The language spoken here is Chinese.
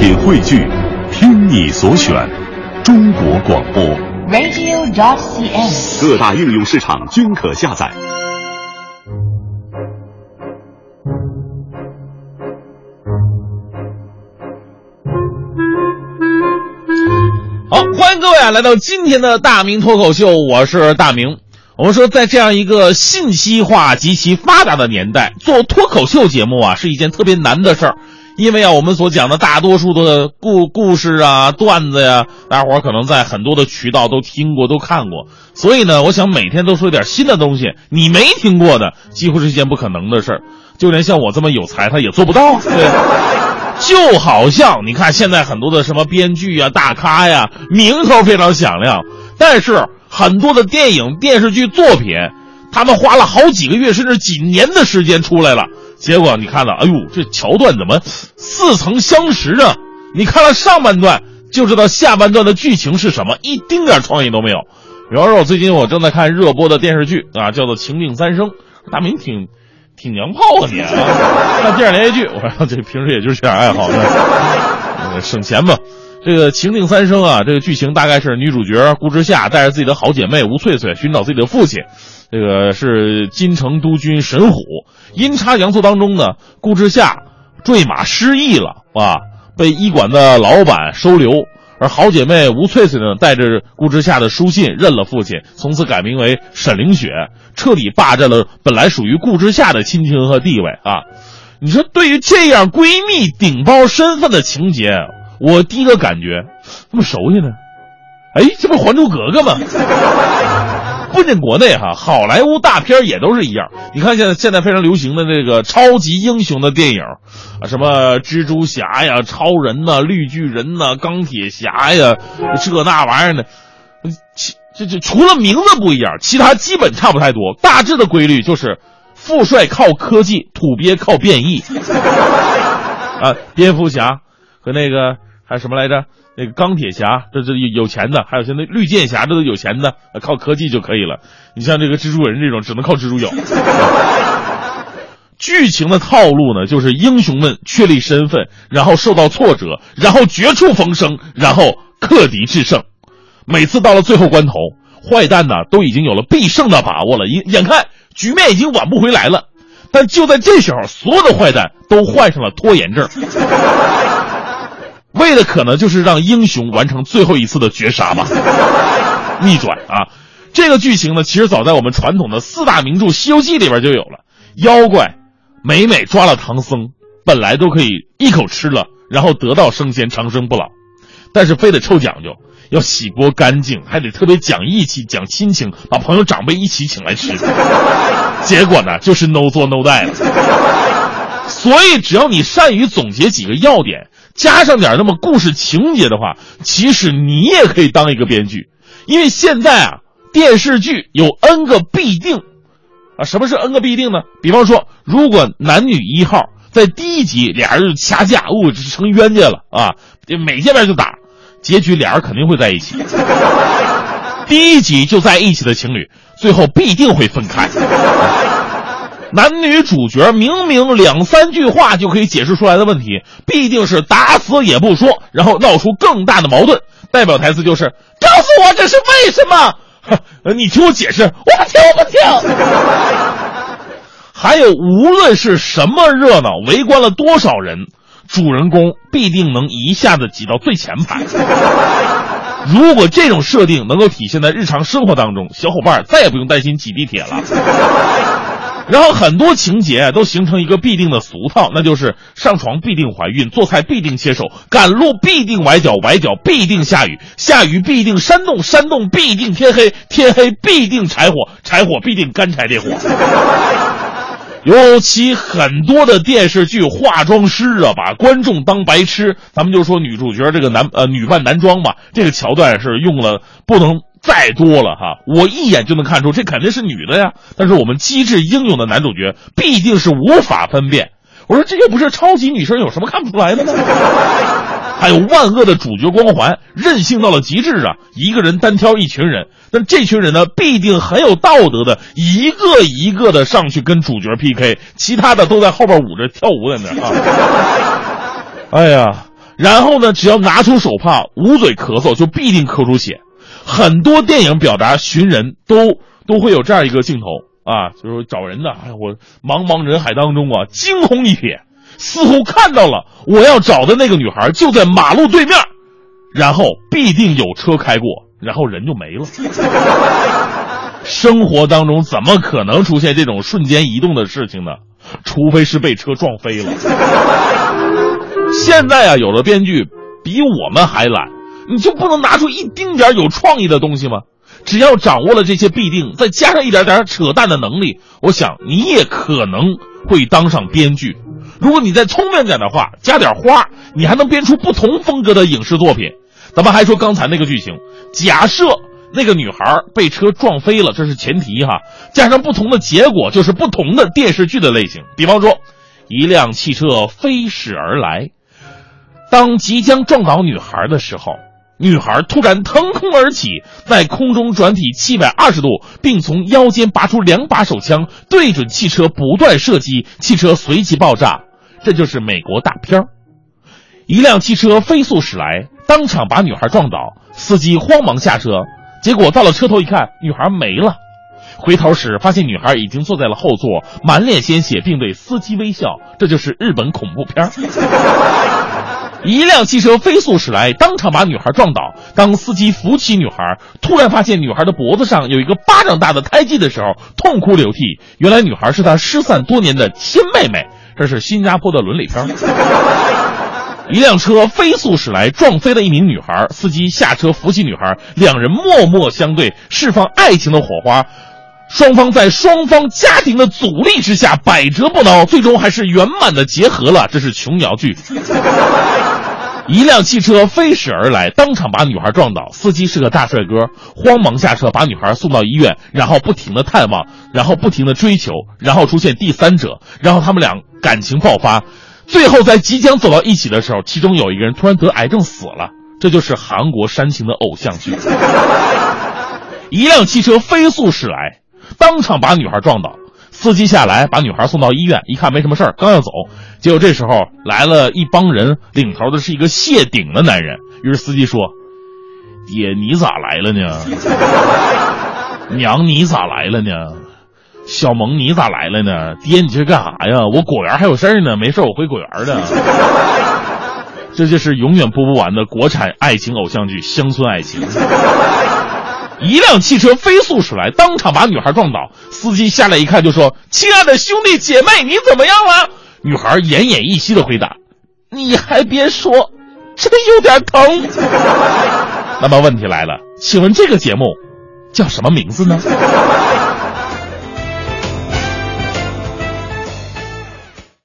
品汇聚，听你所选，中国广播。radio.cn。各大应用市场均可下载。好，欢迎各位啊，来到今天的大明脱口秀，我是大明。我们说，在这样一个信息化极其发达的年代，做脱口秀节目啊，是一件特别难的事儿。因为啊，我们所讲的大多数的故故事啊、段子呀，大伙儿可能在很多的渠道都听过、都看过。所以呢，我想每天都说点新的东西，你没听过的，几乎是一件不可能的事儿。就连像我这么有才，他也做不到。对。就好像你看现在很多的什么编剧啊、大咖呀，名头非常响亮，但是很多的电影、电视剧作品，他们花了好几个月甚至几年的时间出来了，结果你看到，哎呦，这桥段怎么似曾相识啊？你看了上半段就知道下半段的剧情是什么，一丁点创意都没有。比方说，我最近我正在看热播的电视剧啊，叫做《情定三生》，大明挺。挺娘炮啊你啊！看电视连续剧，我说这平时也就是这点爱好，省钱吧。这个《情定三生》啊，这个剧情大概是女主角顾之夏带着自己的好姐妹吴翠翠寻找自己的父亲，这个是金城督军神虎。阴差阳错当中呢，顾之夏坠马失忆了啊，被医馆的老板收留。而好姐妹吴翠翠呢，带着顾之夏的书信认了父亲，从此改名为沈凌雪，彻底霸占了本来属于顾之夏的亲情和地位啊！你说，对于这样闺蜜顶包身份的情节，我第一个感觉这么熟悉呢？哎，这不《还珠格格》吗？不仅国内哈，好莱坞大片也都是一样。你看现在现在非常流行的这个超级英雄的电影，啊，什么蜘蛛侠呀、超人呐、绿巨人呐、钢铁侠呀，这那玩意儿的，其这这除了名字不一样，其他基本差不太多。大致的规律就是，富帅靠科技，土鳖靠变异。啊，蝙蝠侠和那个还有什么来着？那个钢铁侠，这这有钱的，还有像那绿箭侠，这都有钱的，靠科技就可以了。你像这个蜘蛛人这种，只能靠蜘蛛咬。剧情的套路呢，就是英雄们确立身份，然后受到挫折，然后绝处逢生，然后克敌制胜。每次到了最后关头，坏蛋呢都已经有了必胜的把握了，眼眼看局面已经挽不回来了。但就在这时候，所有的坏蛋都患上了拖延症。为的可能就是让英雄完成最后一次的绝杀吧，逆转啊！这个剧情呢，其实早在我们传统的四大名著《西游记》里边就有了。妖怪每每抓了唐僧，本来都可以一口吃了，然后得道升仙，长生不老，但是非得凑讲究，要洗锅干净，还得特别讲义气、讲亲情，把朋友长辈一起请来吃。结果呢，就是 no 做 no die 了。所以，只要你善于总结几个要点。加上点那么故事情节的话，其实你也可以当一个编剧，因为现在啊，电视剧有 N 个必定，啊，什么是 N 个必定呢？比方说，如果男女一号在第一集俩人就掐架，哦，这成冤家了啊，每见面就打，结局俩人肯定会在一起。第一集就在一起的情侣，最后必定会分开。男女主角明明两三句话就可以解释出来的问题，必定是打死也不说，然后闹出更大的矛盾。代表台词就是：“告诉我这是为什么？” 你听我解释，我不听，我不听。还有，无论是什么热闹，围观了多少人，主人公必定能一下子挤到最前排。如果这种设定能够体现在日常生活当中，小伙伴再也不用担心挤地铁了。然后很多情节都形成一个必定的俗套，那就是上床必定怀孕，做菜必定切手，赶路必定崴脚，崴脚必定下雨，下雨必定山洞，山洞必定天黑，天黑必定柴火，柴火必定干柴烈火。尤其很多的电视剧化妆师啊，把观众当白痴。咱们就说女主角这个男呃女扮男装吧，这个桥段是用了不能。再多了哈，我一眼就能看出这肯定是女的呀。但是我们机智英勇的男主角必定是无法分辨。我说这又不是超级女生，有什么看不出来的呢？还有万恶的主角光环，任性到了极致啊！一个人单挑一群人，但这群人呢，必定很有道德的，一个一个的上去跟主角 PK，其他的都在后边捂着跳舞在那啊。哎呀。然后呢，只要拿出手帕捂嘴咳嗽，就必定咳出血。很多电影表达寻人都都会有这样一个镜头啊，就是找人的。哎，我茫茫人海当中啊，惊鸿一瞥，似乎看到了我要找的那个女孩就在马路对面，然后必定有车开过，然后人就没了。生活当中怎么可能出现这种瞬间移动的事情呢？除非是被车撞飞了。现在啊，有的编剧比我们还懒，你就不能拿出一丁点有创意的东西吗？只要掌握了这些必定，再加上一点点扯淡的能力，我想你也可能会当上编剧。如果你再聪明点的话，加点花，你还能编出不同风格的影视作品。咱们还说刚才那个剧情，假设那个女孩被车撞飞了，这是前提哈，加上不同的结果，就是不同的电视剧的类型。比方说，一辆汽车飞驶而来。当即将撞倒女孩的时候，女孩突然腾空而起，在空中转体七百二十度，并从腰间拔出两把手枪，对准汽车不断射击，汽车随即爆炸。这就是美国大片一辆汽车飞速驶来，当场把女孩撞倒，司机慌忙下车，结果到了车头一看，女孩没了。回头时发现女孩已经坐在了后座，满脸鲜血，并对司机微笑。这就是日本恐怖片一辆汽车飞速驶来，当场把女孩撞倒。当司机扶起女孩，突然发现女孩的脖子上有一个巴掌大的胎记的时候，痛哭流涕。原来女孩是他失散多年的亲妹妹。这是新加坡的伦理片。一辆车飞速驶来，撞飞了一名女孩。司机下车扶起女孩，两人默默相对，释放爱情的火花。双方在双方家庭的阻力之下百折不挠，最终还是圆满的结合了。这是琼瑶剧。一辆汽车飞驶而来，当场把女孩撞倒。司机是个大帅哥，慌忙下车把女孩送到医院，然后不停的探望，然后不停的追求，然后出现第三者，然后他们俩感情爆发，最后在即将走到一起的时候，其中有一个人突然得癌症死了。这就是韩国煽情的偶像剧。一辆汽车飞速驶来。当场把女孩撞倒，司机下来把女孩送到医院，一看没什么事儿，刚要走，结果这时候来了一帮人，领头的是一个谢顶的男人。于是司机说：“爹，你咋来了呢？娘，你咋来了呢？小萌，你咋来了呢？爹，你这是干啥呀？我果园还有事儿呢，没事我回果园的。这就是永远播不完的国产爱情偶像剧《乡村爱情》。”一辆汽车飞速驶来，当场把女孩撞倒。司机下来一看，就说：“亲爱的兄弟姐妹，你怎么样了？”女孩奄奄一息的回答：“你还别说，真有点疼。” 那么问题来了，请问这个节目叫什么名字呢？